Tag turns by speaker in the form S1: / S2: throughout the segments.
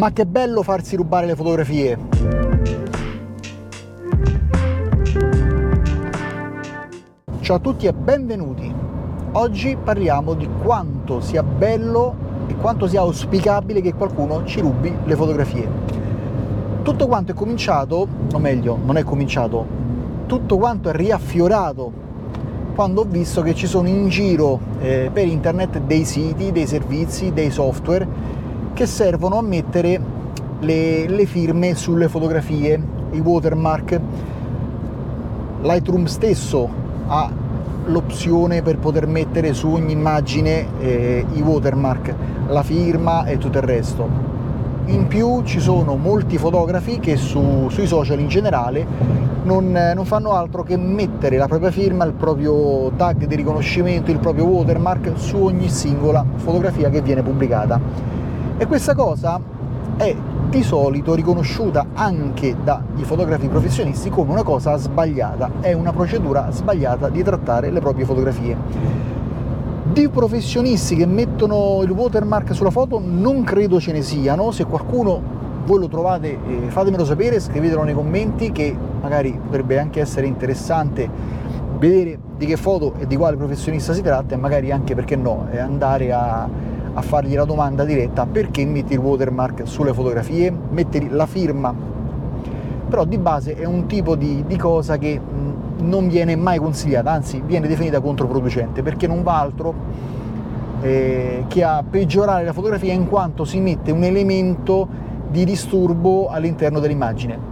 S1: Ma che bello farsi rubare le fotografie! Ciao a tutti e benvenuti! Oggi parliamo di quanto sia bello e quanto sia auspicabile che qualcuno ci rubi le fotografie. Tutto quanto è cominciato, o meglio, non è cominciato, tutto quanto è riaffiorato quando ho visto che ci sono in giro eh, per internet dei siti, dei servizi, dei software che servono a mettere le, le firme sulle fotografie, i watermark. Lightroom stesso ha l'opzione per poter mettere su ogni immagine eh, i watermark, la firma e tutto il resto. In più ci sono molti fotografi che su, sui social in generale non, non, fanno altro che mettere la propria firma, il proprio tag di riconoscimento, il proprio watermark su ogni singola fotografia che viene pubblicata e questa cosa è di solito riconosciuta anche dai fotografi professionisti come una cosa sbagliata, è una procedura sbagliata di trattare le proprie fotografie. Di professionisti che mettono il watermark sulla foto non credo ce ne siano, se qualcuno voi lo trovate eh, fatemelo sapere, scrivetelo nei commenti che magari potrebbe anche essere interessante vedere di che foto e di quale professionista si tratta e magari anche perché no, andare a a fargli la domanda diretta perché metti il watermark sulle fotografie, metti la firma, però di base è un tipo di, di cosa che non viene mai consigliata, anzi viene definita controproducente perché non va altro eh, che a peggiorare la fotografia in quanto si mette un elemento di disturbo all'interno dell'immagine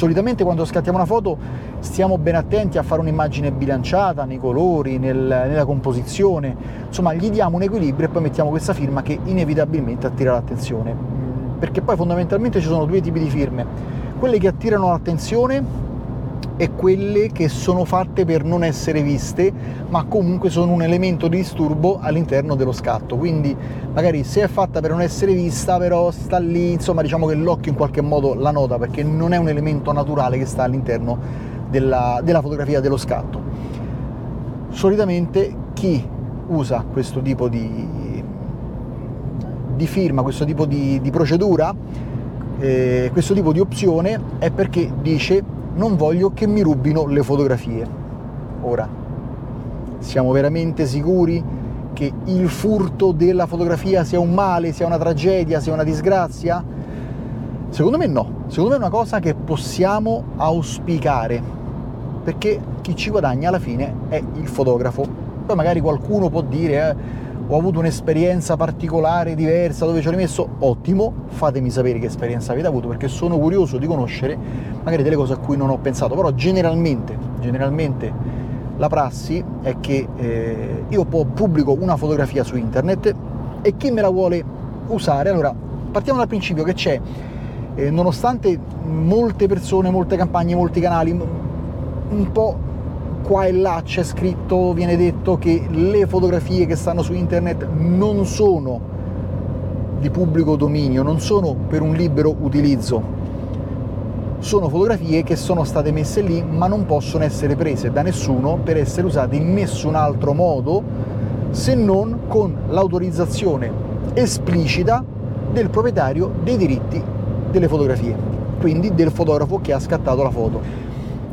S1: solitamente quando scattiamo una foto stiamo ben attenti a fare un'immagine bilanciata nei colori, nel, nella composizione, insomma gli diamo un equilibrio e poi mettiamo questa firma che inevitabilmente attira l'attenzione, perché poi fondamentalmente ci sono due tipi di firme, quelle che attirano l'attenzione e quelle che sono fatte per non essere viste, ma comunque sono un elemento di disturbo all'interno dello scatto. Quindi magari se è fatta per non essere vista, però sta lì, insomma diciamo che l'occhio in qualche modo la nota perché non è un elemento naturale che sta all'interno della, della fotografia dello scatto. Solitamente chi usa questo tipo di, di firma, questo tipo di, di procedura, eh, questo tipo di opzione è perché dice non voglio che mi rubino le fotografie. Ora, siamo veramente sicuri che il furto della fotografia sia un male, sia una tragedia, sia una disgrazia? Secondo me no, secondo me è una cosa che possiamo auspicare, perché chi ci guadagna alla fine è il fotografo. Poi magari qualcuno può dire eh, ho avuto un'esperienza particolare, diversa, dove ci ho rimesso, ottimo, fatemi sapere che esperienza avete avuto perché sono curioso di conoscere magari delle cose a cui non ho pensato, però generalmente, generalmente la prassi è che eh, io pubblico una fotografia su internet e chi me la vuole usare, allora partiamo dal principio che c'è, eh, nonostante molte persone, molte campagne, molti canali, un po' qua e là c'è scritto, viene detto che le fotografie che stanno su internet non sono di pubblico dominio, non sono per un libero utilizzo. Sono fotografie che sono state messe lì ma non possono essere prese da nessuno per essere usate in nessun altro modo se non con l'autorizzazione esplicita del proprietario dei diritti delle fotografie, quindi del fotografo che ha scattato la foto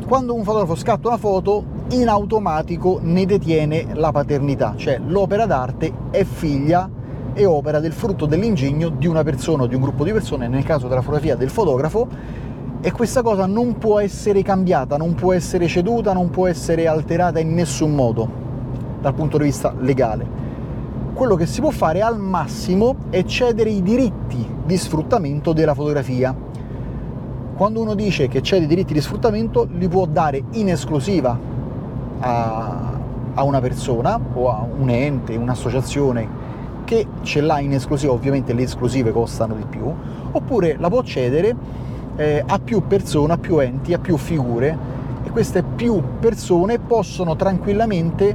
S1: quando un fotografo scatta una foto in automatico ne detiene la paternità, cioè l'opera d'arte è figlia e opera del frutto dell'ingegno di una persona o di un gruppo di persone, nel caso della fotografia del fotografo, e questa cosa non può essere cambiata, non può essere ceduta, non può essere alterata in nessun modo dal punto di vista legale. Quello che si può fare al massimo è cedere i diritti di sfruttamento della fotografia, quando uno dice che c'è dei diritti di sfruttamento, li può dare in esclusiva a, a una persona o a un ente, un'associazione che ce l'ha in esclusiva, ovviamente le esclusive costano di più, oppure la può cedere eh, a più persone, a più enti, a più figure e queste più persone possono tranquillamente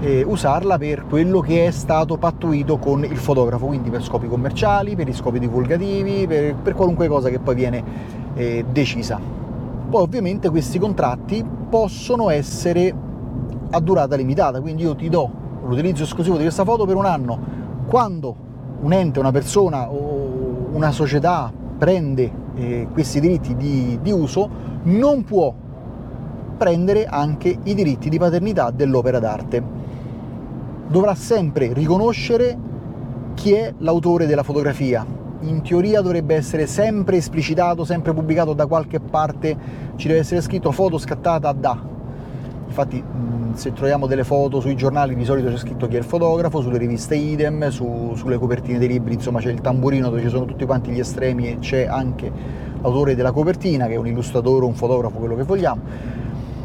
S1: eh, usarla per quello che è stato pattuito con il fotografo, quindi per scopi commerciali, per i scopi divulgativi, per, per qualunque cosa che poi viene eh, decisa. Poi ovviamente questi contratti possono essere a durata limitata, quindi io ti do l'utilizzo esclusivo di questa foto per un anno. Quando un ente, una persona o una società prende eh, questi diritti di, di uso, non può prendere anche i diritti di paternità dell'opera d'arte. Dovrà sempre riconoscere chi è l'autore della fotografia. In teoria dovrebbe essere sempre esplicitato, sempre pubblicato da qualche parte, ci deve essere scritto foto scattata da. Infatti se troviamo delle foto sui giornali di solito c'è scritto chi è il fotografo, sulle riviste idem, su, sulle copertine dei libri, insomma c'è il tamburino dove ci sono tutti quanti gli estremi e c'è anche l'autore della copertina che è un illustratore, un fotografo, quello che vogliamo.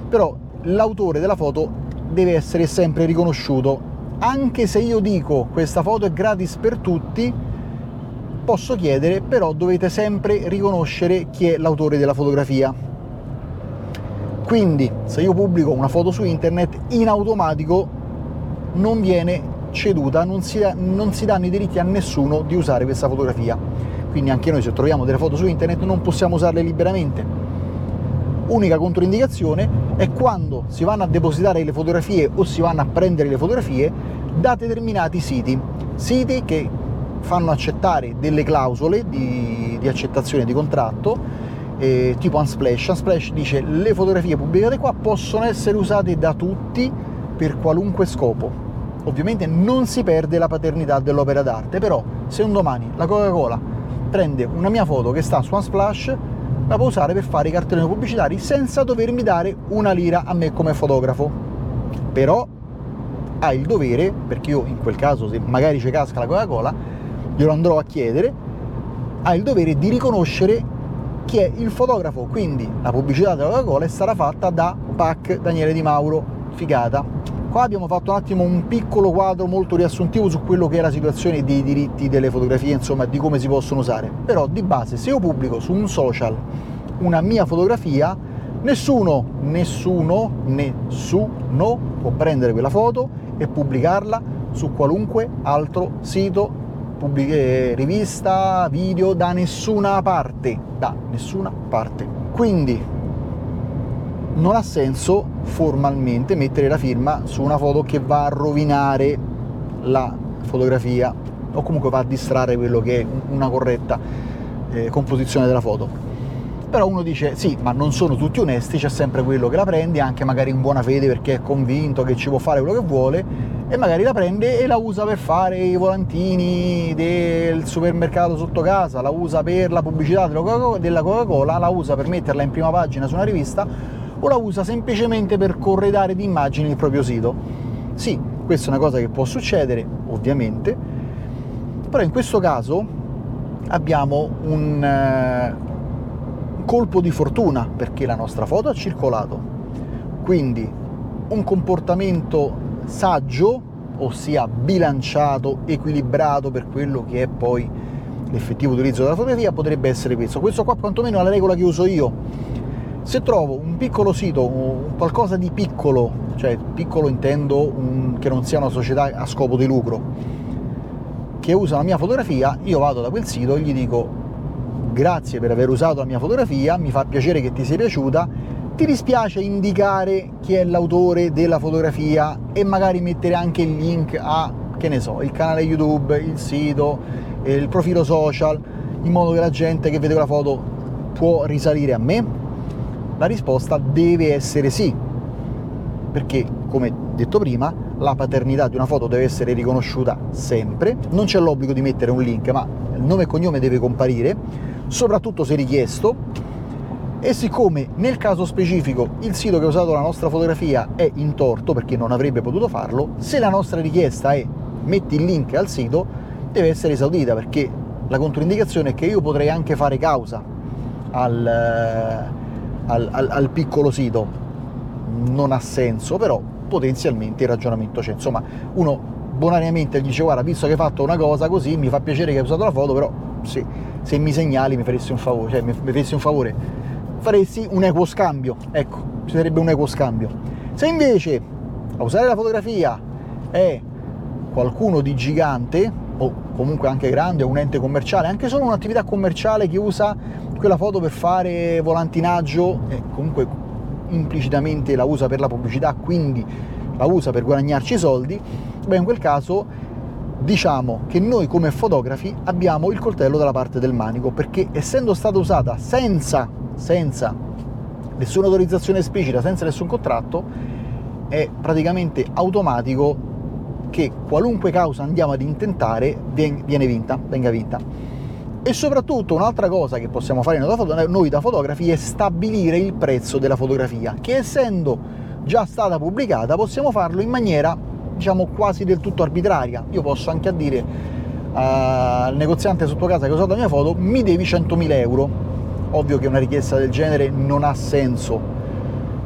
S1: Però l'autore della foto deve essere sempre riconosciuto. Anche se io dico questa foto è gratis per tutti, posso chiedere, però dovete sempre riconoscere chi è l'autore della fotografia quindi se io pubblico una foto su internet, in automatico non viene ceduta, non si, non si danno i diritti a nessuno di usare questa fotografia. Quindi anche noi se troviamo delle foto su internet non possiamo usarle liberamente. Unica controindicazione è quando si vanno a depositare le fotografie o si vanno a prendere le fotografie da determinati siti, siti che fanno accettare delle clausole di, di accettazione di contratto eh, tipo Unsplash. Unsplash dice le fotografie pubblicate qua possono essere usate da tutti per qualunque scopo. Ovviamente non si perde la paternità dell'opera d'arte, però se un domani la Coca-Cola prende una mia foto che sta su Unsplash, la può usare per fare i cartelloni pubblicitari senza dovermi dare una lira a me come fotografo. Però ha il dovere, perché io in quel caso se magari ci casca la Coca-Cola, glielo andrò a chiedere, ha il dovere di riconoscere chi è il fotografo, quindi la pubblicità della Coca-Cola sarà fatta da PAC Daniele Di Mauro, figata. Qua abbiamo fatto un attimo un piccolo quadro molto riassuntivo su quello che è la situazione dei diritti delle fotografie, insomma di come si possono usare. Però di base se io pubblico su un social una mia fotografia, nessuno, nessuno, nessuno può prendere quella foto e pubblicarla su qualunque altro sito pubbliche rivista, video da nessuna parte, da nessuna parte. Quindi non ha senso formalmente mettere la firma su una foto che va a rovinare la fotografia o comunque va a distrarre quello che è una corretta eh, composizione della foto però uno dice sì, ma non sono tutti onesti, c'è sempre quello che la prende, anche magari in buona fede perché è convinto che ci può fare quello che vuole, e magari la prende e la usa per fare i volantini del supermercato sotto casa, la usa per la pubblicità della Coca-Cola, la usa per metterla in prima pagina su una rivista o la usa semplicemente per corredare di immagini il proprio sito. Sì, questa è una cosa che può succedere, ovviamente, però in questo caso abbiamo un, eh, colpo di fortuna perché la nostra foto ha circolato. Quindi un comportamento saggio, ossia bilanciato, equilibrato per quello che è poi l'effettivo utilizzo della fotografia, potrebbe essere questo. Questo qua quantomeno è la regola che uso io. Se trovo un piccolo sito, qualcosa di piccolo, cioè piccolo intendo un, che non sia una società a scopo di lucro, che usa la mia fotografia, io vado da quel sito e gli dico grazie per aver usato la mia fotografia, mi fa piacere che ti sia piaciuta, ti dispiace indicare chi è l'autore della fotografia e magari mettere anche il link a, che ne so, il canale YouTube, il sito, il profilo social, in modo che la gente che vede quella foto può risalire a me? La risposta deve essere sì, perché come detto prima la paternità di una foto deve essere riconosciuta sempre, non c'è l'obbligo di mettere un link, ma il nome e cognome deve comparire soprattutto se richiesto e siccome nel caso specifico il sito che ha usato la nostra fotografia è in torto perché non avrebbe potuto farlo, se la nostra richiesta è metti il link al sito deve essere esaudita perché la controindicazione è che io potrei anche fare causa al, al, al, al piccolo sito, non ha senso, però potenzialmente il ragionamento c'è. Insomma, uno bonariamente gli dice guarda, visto che hai fatto una cosa così, mi fa piacere che hai usato la foto, però sì, se mi segnali mi faresti un favore, cioè mi, faresti un favore, faresti un equo scambio, ecco, ci sarebbe un equo scambio. Se invece a usare la fotografia è qualcuno di gigante, o comunque anche grande, un ente commerciale, anche solo un'attività commerciale che usa quella foto per fare volantinaggio, e comunque implicitamente la usa per la pubblicità, quindi la usa per guadagnarci soldi, beh in quel caso diciamo che noi come fotografi abbiamo il coltello dalla parte del manico perché essendo stata usata senza, senza nessuna autorizzazione esplicita, senza nessun contratto, è praticamente automatico che qualunque causa andiamo ad intentare viene vinta, venga vinta. E soprattutto un'altra cosa che possiamo fare noi da fotografi è stabilire il prezzo della fotografia, che essendo già stata pubblicata possiamo farlo in maniera diciamo quasi del tutto arbitraria. Io posso anche dire al negoziante sotto casa che ho usato la mia foto mi devi 100.000 euro. Ovvio che una richiesta del genere non ha senso.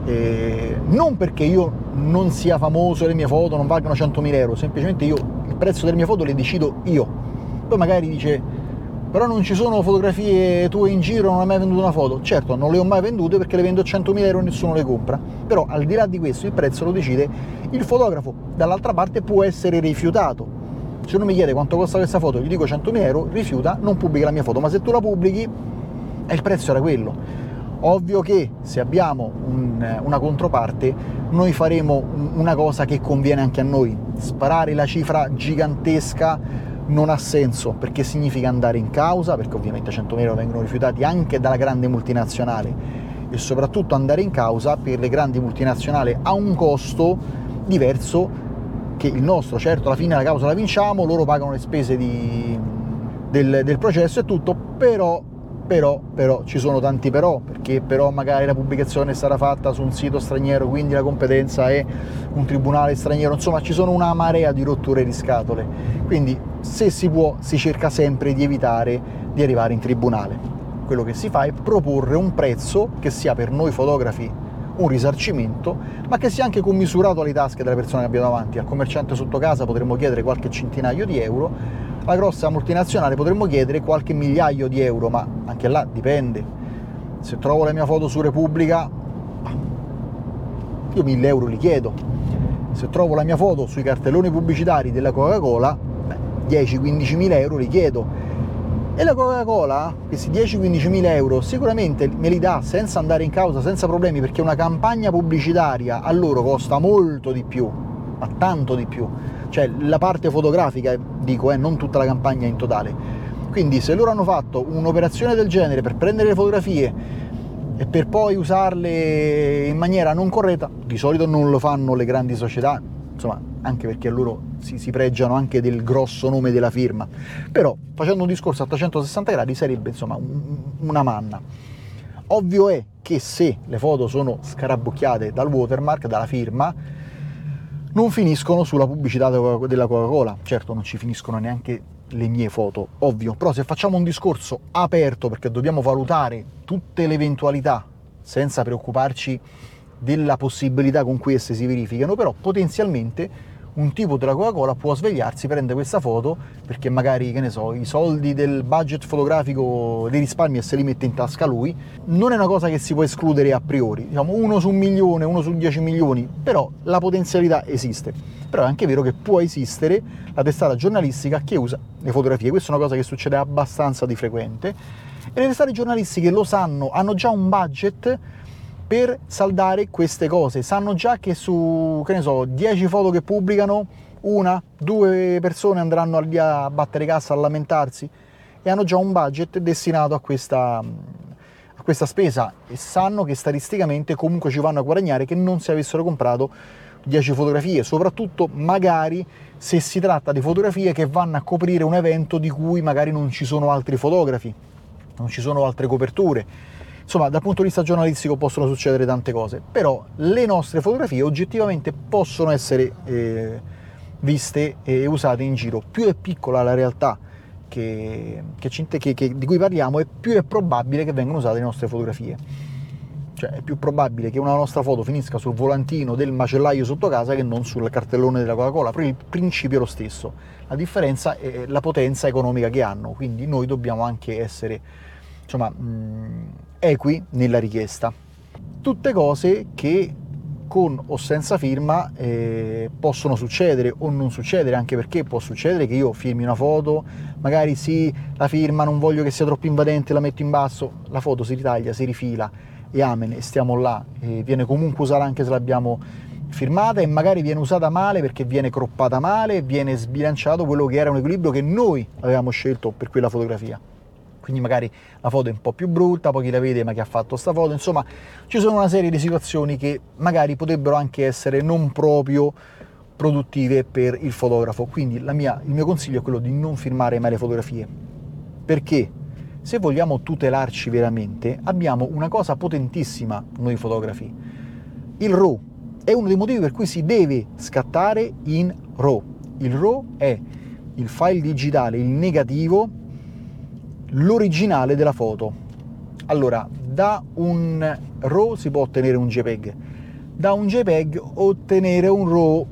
S1: Eh, non perché io non sia famoso e le mie foto non valgono 100.000 euro, semplicemente io il prezzo delle mie foto le decido io. Poi magari dice però non ci sono fotografie tue in giro, non hai mai venduto una foto. Certo, non le ho mai vendute perché le vendo a 100.000 euro e nessuno le compra, però al di là di questo il prezzo lo decide il fotografo. Dall'altra parte può essere rifiutato. Se uno mi chiede quanto costa questa foto, gli dico 100.000 euro, rifiuta, non pubblica la mia foto, ma se tu la pubblichi, eh, il prezzo era quello. Ovvio che se abbiamo un, una controparte, noi faremo una cosa che conviene anche a noi, sparare la cifra gigantesca non ha senso perché significa andare in causa, perché ovviamente 100.000 euro vengono rifiutati anche dalla grande multinazionale. E soprattutto andare in causa per le grandi multinazionali a un costo diverso che il nostro, certo alla fine la causa la vinciamo, loro pagano le spese di, del, del processo e tutto, però però, però ci sono tanti però, perché però magari la pubblicazione sarà fatta su un sito straniero, quindi la competenza è un tribunale straniero, insomma ci sono una marea di rotture di scatole, quindi se si può si cerca sempre di evitare di arrivare in tribunale. Quello che si fa è proporre un prezzo che sia per noi fotografi un risarcimento, ma che sia anche commisurato alle tasche delle persone che abbiamo davanti. Al commerciante sotto casa potremmo chiedere qualche centinaio di euro, alla grossa multinazionale potremmo chiedere qualche migliaio di euro, ma anche là dipende. Se trovo la mia foto su Repubblica, io 1000 euro li chiedo. Se trovo la mia foto sui cartelloni pubblicitari della Coca-Cola, 10-15 mila euro li chiedo. E la Coca-Cola, questi 10-15 mila euro, sicuramente me li dà senza andare in causa, senza problemi, perché una campagna pubblicitaria a loro costa molto di più, ma tanto di più cioè la parte fotografica, dico, eh, non tutta la campagna in totale. Quindi se loro hanno fatto un'operazione del genere per prendere le fotografie e per poi usarle in maniera non corretta, di solito non lo fanno le grandi società, insomma, anche perché loro si, si pregiano anche del grosso nome della firma. Però facendo un discorso a 360 gradi sarebbe insomma un, una manna. Ovvio è che se le foto sono scarabocchiate dal watermark, dalla firma, non finiscono sulla pubblicità della Coca-Cola. Certo, non ci finiscono neanche le mie foto, ovvio, però se facciamo un discorso aperto perché dobbiamo valutare tutte le eventualità senza preoccuparci della possibilità con cui esse si verificano, però potenzialmente un tipo della Coca-Cola può svegliarsi, prende questa foto perché magari, che ne so, i soldi del budget fotografico li risparmia e se li mette in tasca lui, non è una cosa che si può escludere a priori, diciamo uno su un milione, uno su 10 milioni, però la potenzialità esiste. Però è anche vero che può esistere la testata giornalistica che usa le fotografie, questa è una cosa che succede abbastanza di frequente, e le testate giornalistiche lo sanno, hanno già un budget per saldare queste cose. Sanno già che su, che ne so, 10 foto che pubblicano, una, due persone andranno lì a battere cassa, a lamentarsi e hanno già un budget destinato a questa, a questa spesa. E sanno che statisticamente comunque ci vanno a guadagnare che non si avessero comprato 10 fotografie, soprattutto magari se si tratta di fotografie che vanno a coprire un evento di cui magari non ci sono altri fotografi, non ci sono altre coperture Insomma, dal punto di vista giornalistico possono succedere tante cose, però le nostre fotografie oggettivamente possono essere eh, viste e usate in giro. Più è piccola la realtà che, che, che, di cui parliamo, e più è probabile che vengano usate le nostre fotografie. Cioè è più probabile che una nostra foto finisca sul volantino del macellaio sotto casa che non sul cartellone della Coca-Cola, però il principio è lo stesso. La differenza è la potenza economica che hanno, quindi noi dobbiamo anche essere insomma, mh, equi nella richiesta. Tutte cose che con o senza firma eh, possono succedere o non succedere, anche perché può succedere che io firmi una foto, magari sì, la firma non voglio che sia troppo invadente, la metto in basso, la foto si ritaglia, si rifila e amen, e stiamo là, e viene comunque usata anche se l'abbiamo firmata e magari viene usata male perché viene croppata male, viene sbilanciato quello che era un equilibrio che noi avevamo scelto per quella fotografia. Quindi magari la foto è un po' più brutta, poi chi la vede ma chi ha fatto sta foto, insomma ci sono una serie di situazioni che magari potrebbero anche essere non proprio produttive per il fotografo. Quindi mia, il mio consiglio è quello di non firmare mai le fotografie. Perché? Se vogliamo tutelarci veramente, abbiamo una cosa potentissima noi fotografi. Il RAW è uno dei motivi per cui si deve scattare in RAW. Il RAW è il file digitale, il negativo, l'originale della foto. Allora, da un RAW si può ottenere un JPEG, da un JPEG ottenere un RAW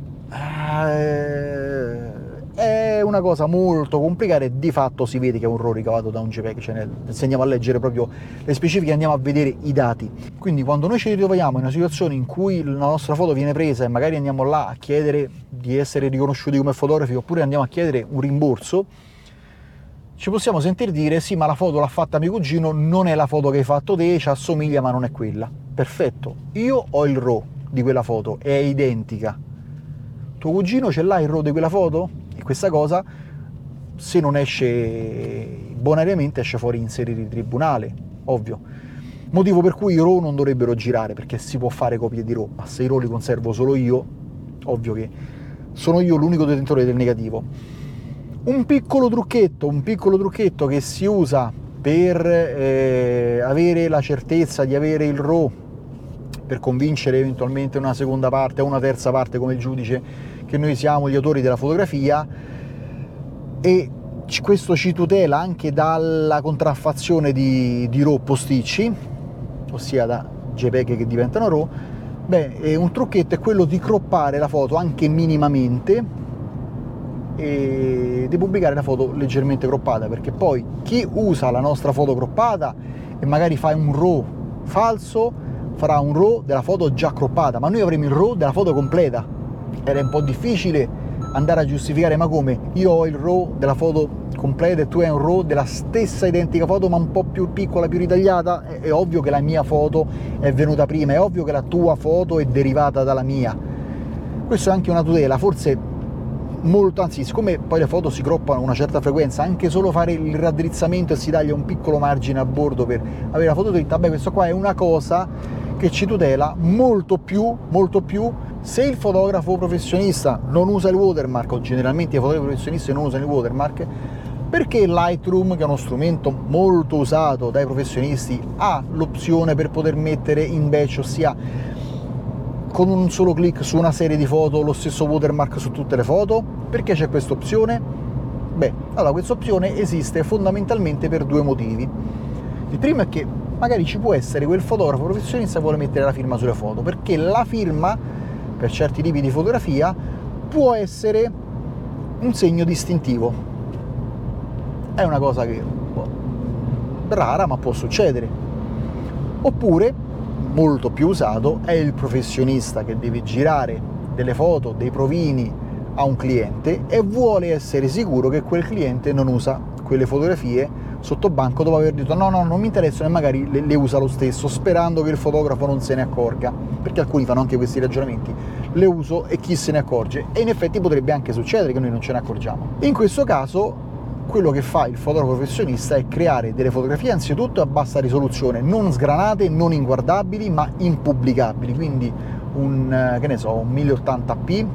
S1: eh, è una cosa molto complicata e di fatto si vede che è un RAW ricavato da un JPEG, cioè nel, se andiamo a leggere proprio le specifiche andiamo a vedere i dati. Quindi quando noi ci ritroviamo in una situazione in cui la nostra foto viene presa e magari andiamo là a chiedere di essere riconosciuti come fotografi oppure andiamo a chiedere un rimborso, ci possiamo sentire dire sì ma la foto l'ha fatta mio cugino, non è la foto che hai fatto te, ci assomiglia ma non è quella. Perfetto, io ho il RAW di quella foto, è identica. Tuo cugino ce l'ha il RAW di quella foto? E questa cosa, se non esce bonariamente, esce fuori in sede di tribunale, ovvio. Motivo per cui i RAW non dovrebbero girare, perché si può fare copie di RAW, ma se i RAW li conservo solo io, ovvio che sono io l'unico detentore del negativo. Un piccolo trucchetto, un piccolo trucchetto che si usa per eh, avere la certezza di avere il RAW per convincere eventualmente una seconda parte o una terza parte come il giudice che noi siamo gli autori della fotografia. E questo ci tutela anche dalla contraffazione di, di RAW posticci, ossia da JPEG che diventano RAW, beh, un trucchetto è quello di croppare la foto anche minimamente e di pubblicare la foto leggermente croppata, perché poi chi usa la nostra foto croppata e magari fa un RAW falso, farà un RAW della foto già croppata, ma noi avremo il RAW della foto completa. Era un po' difficile andare a giustificare, ma come? Io ho il RAW della foto completa e tu hai un RAW della stessa identica foto, ma un po' più piccola, più ritagliata? È, è ovvio che la mia foto è venuta prima, è ovvio che la tua foto è derivata dalla mia. Questo è anche una tutela, forse molto, anzi siccome poi le foto si croppano a una certa frequenza, anche solo fare il raddrizzamento e si taglia un piccolo margine a bordo per avere la foto dritta, beh questo qua è una cosa che ci tutela molto più, molto più se il fotografo professionista non usa il watermark, o generalmente i fotografi professionisti non usano il watermark, perché Lightroom, che è uno strumento molto usato dai professionisti, ha l'opzione per poter mettere in batch, ossia con un solo clic su una serie di foto lo stesso watermark su tutte le foto? Perché c'è questa opzione? Beh, allora questa opzione esiste fondamentalmente per due motivi. Il primo è che magari ci può essere quel fotografo professionista che vuole mettere la firma sulle foto, perché la firma, per certi tipi di fotografia, può essere un segno distintivo. È una cosa che boh, rara, ma può succedere. Oppure molto più usato è il professionista che deve girare delle foto, dei provini a un cliente e vuole essere sicuro che quel cliente non usa quelle fotografie sotto banco dopo aver detto no no non mi interessano e magari le, le, usa lo stesso sperando che il fotografo non se ne accorga perché alcuni fanno anche questi ragionamenti le uso e chi se ne accorge. E in effetti potrebbe anche succedere che noi non ce ne accorgiamo. In questo caso quello che fa il fotografo professionista è creare delle fotografie anzitutto a bassa risoluzione, non sgranate, non inguardabili, ma impubblicabili, quindi un, eh, che ne so, un 1080p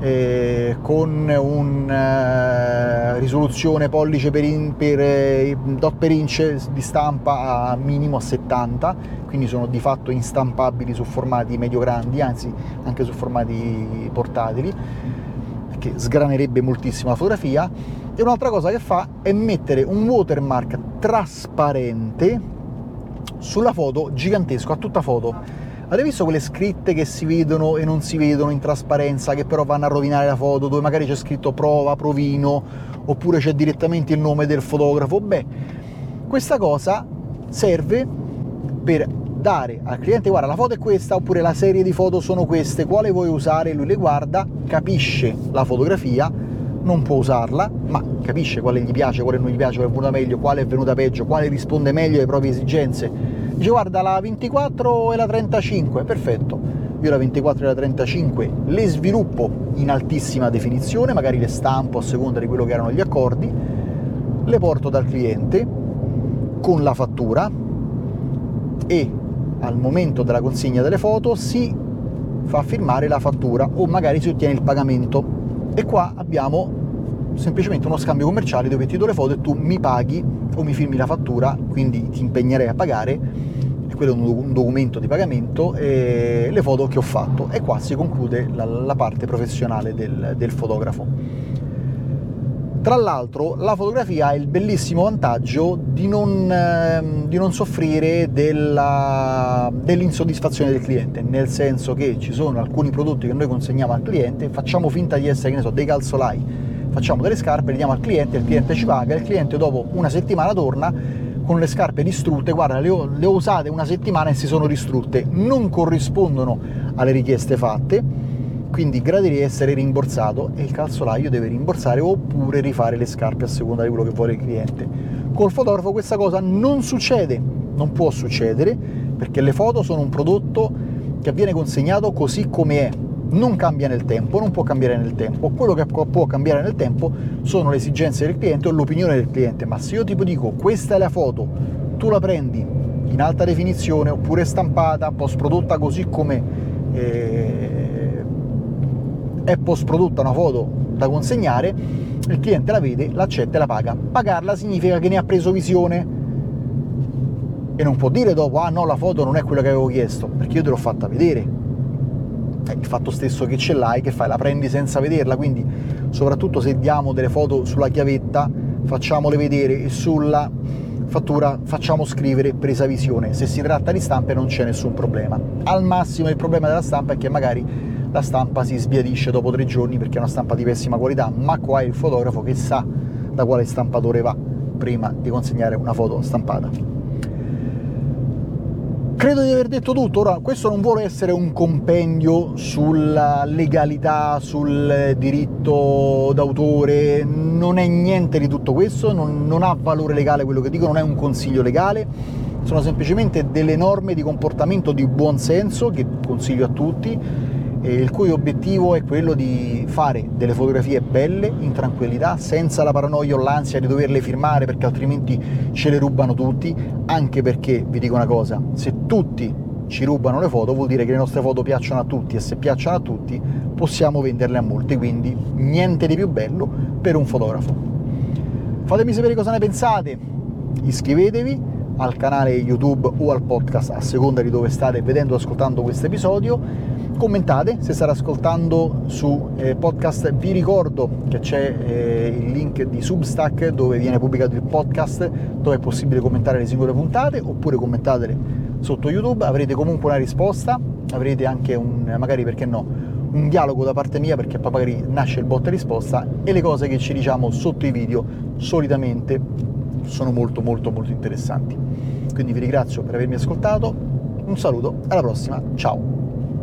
S1: eh, con una uh, risoluzione pollice per, in, per eh, dot per inch di stampa a minimo a 70 quindi sono di fatto instampabili su formati medio grandi anzi anche su formati portatili che sgranerebbe moltissimo la fotografia e un'altra cosa che fa è mettere un watermark trasparente sulla foto gigantesco, a tutta foto. Avete visto quelle scritte che si vedono e non si vedono in trasparenza, che però vanno a rovinare la foto, dove magari c'è scritto prova, provino, oppure c'è direttamente il nome del fotografo? Beh, questa cosa serve per dare al cliente guarda la foto è questa oppure la serie di foto sono queste, quale vuoi usare? Lui le guarda, capisce la fotografia non può usarla, ma capisce quale gli piace, quale non gli piace, quale è venuta meglio, quale è venuta peggio, quale risponde meglio alle proprie esigenze. Dice guarda la 24 e la 35, perfetto. io la 24 e la 35 le sviluppo in altissima definizione, magari le stampo a seconda di quello che erano gli accordi, le porto dal cliente con la fattura e al momento della consegna delle foto si fa firmare la fattura o magari si ottiene il pagamento. E qua abbiamo semplicemente uno scambio commerciale dove ti do le foto e tu mi paghi o mi firmi la fattura, quindi ti impegnerei a pagare, e quello è un documento di pagamento, e le foto che ho fatto. E qua si conclude la, la parte professionale del, del fotografo. Tra l'altro la fotografia ha il bellissimo vantaggio di non, eh, di non soffrire della, dell'insoddisfazione del cliente, nel senso che ci sono alcuni prodotti che noi consegniamo al cliente, facciamo finta di essere, che ne so, dei calzolai, facciamo delle scarpe, le diamo al cliente, il cliente ci paga, il cliente dopo una settimana torna con le scarpe distrutte, guarda le ho, le ho usate una settimana e si sono distrutte, non corrispondono alle richieste fatte, quindi gradirei essere rimborsato e il calzolaio deve rimborsare oppure rifare le scarpe a seconda di quello che vuole il cliente. Col fotografo questa cosa non succede, non può succedere perché le foto sono un prodotto che viene consegnato così come è, non cambia nel tempo, non può cambiare nel tempo. Quello che può cambiare nel tempo sono le esigenze del cliente o l'opinione del cliente, ma se io tipo dico questa è la foto, tu la prendi in alta definizione oppure stampata, post prodotta così come eh, è post prodotta una foto da consegnare, il cliente la vede, l'accetta e la paga. Pagarla significa che ne ha preso visione e non può dire dopo, ah no, la foto non è quella che avevo chiesto, perché io te l'ho fatta vedere. È il fatto stesso che ce l'hai, che fai? La prendi senza vederla, quindi soprattutto se diamo delle foto sulla chiavetta, facciamole vedere e sulla fattura facciamo scrivere presa visione. Se si tratta di stampe non c'è nessun problema. Al massimo il problema della stampa è che magari la stampa si sbiadisce dopo tre giorni perché è una stampa di pessima qualità, ma qua è il fotografo che sa da quale stampatore va prima di consegnare una foto stampata. Credo di aver detto tutto, ora questo non vuole essere un compendio sulla legalità, sul diritto d'autore, non è niente di tutto questo, non, non ha valore legale quello che dico, non è un consiglio legale, sono semplicemente delle norme di comportamento di buon senso che consiglio a tutti il cui obiettivo è quello di fare delle fotografie belle, in tranquillità, senza la paranoia o l'ansia di doverle firmare perché altrimenti ce le rubano tutti, anche perché, vi dico una cosa, se tutti ci rubano le foto vuol dire che le nostre foto piacciono a tutti. E se piacciono a tutti possiamo venderle a molti, quindi niente di più bello per un fotografo. Fatemi sapere cosa ne pensate, iscrivetevi al canale YouTube o al podcast a seconda di dove state vedendo o ascoltando questo episodio commentate se state ascoltando su eh, podcast. Vi ricordo che c'è eh, il link di Substack dove viene pubblicato il podcast dove è possibile commentare le singole puntate oppure commentatele sotto youtube. Avrete comunque una risposta avrete anche un magari perché no un dialogo da parte mia perché poi magari nasce il botta e risposta e le cose che ci diciamo sotto i video solitamente sono molto molto molto interessanti. Quindi vi ringrazio per avermi ascoltato. Un saluto alla prossima. Ciao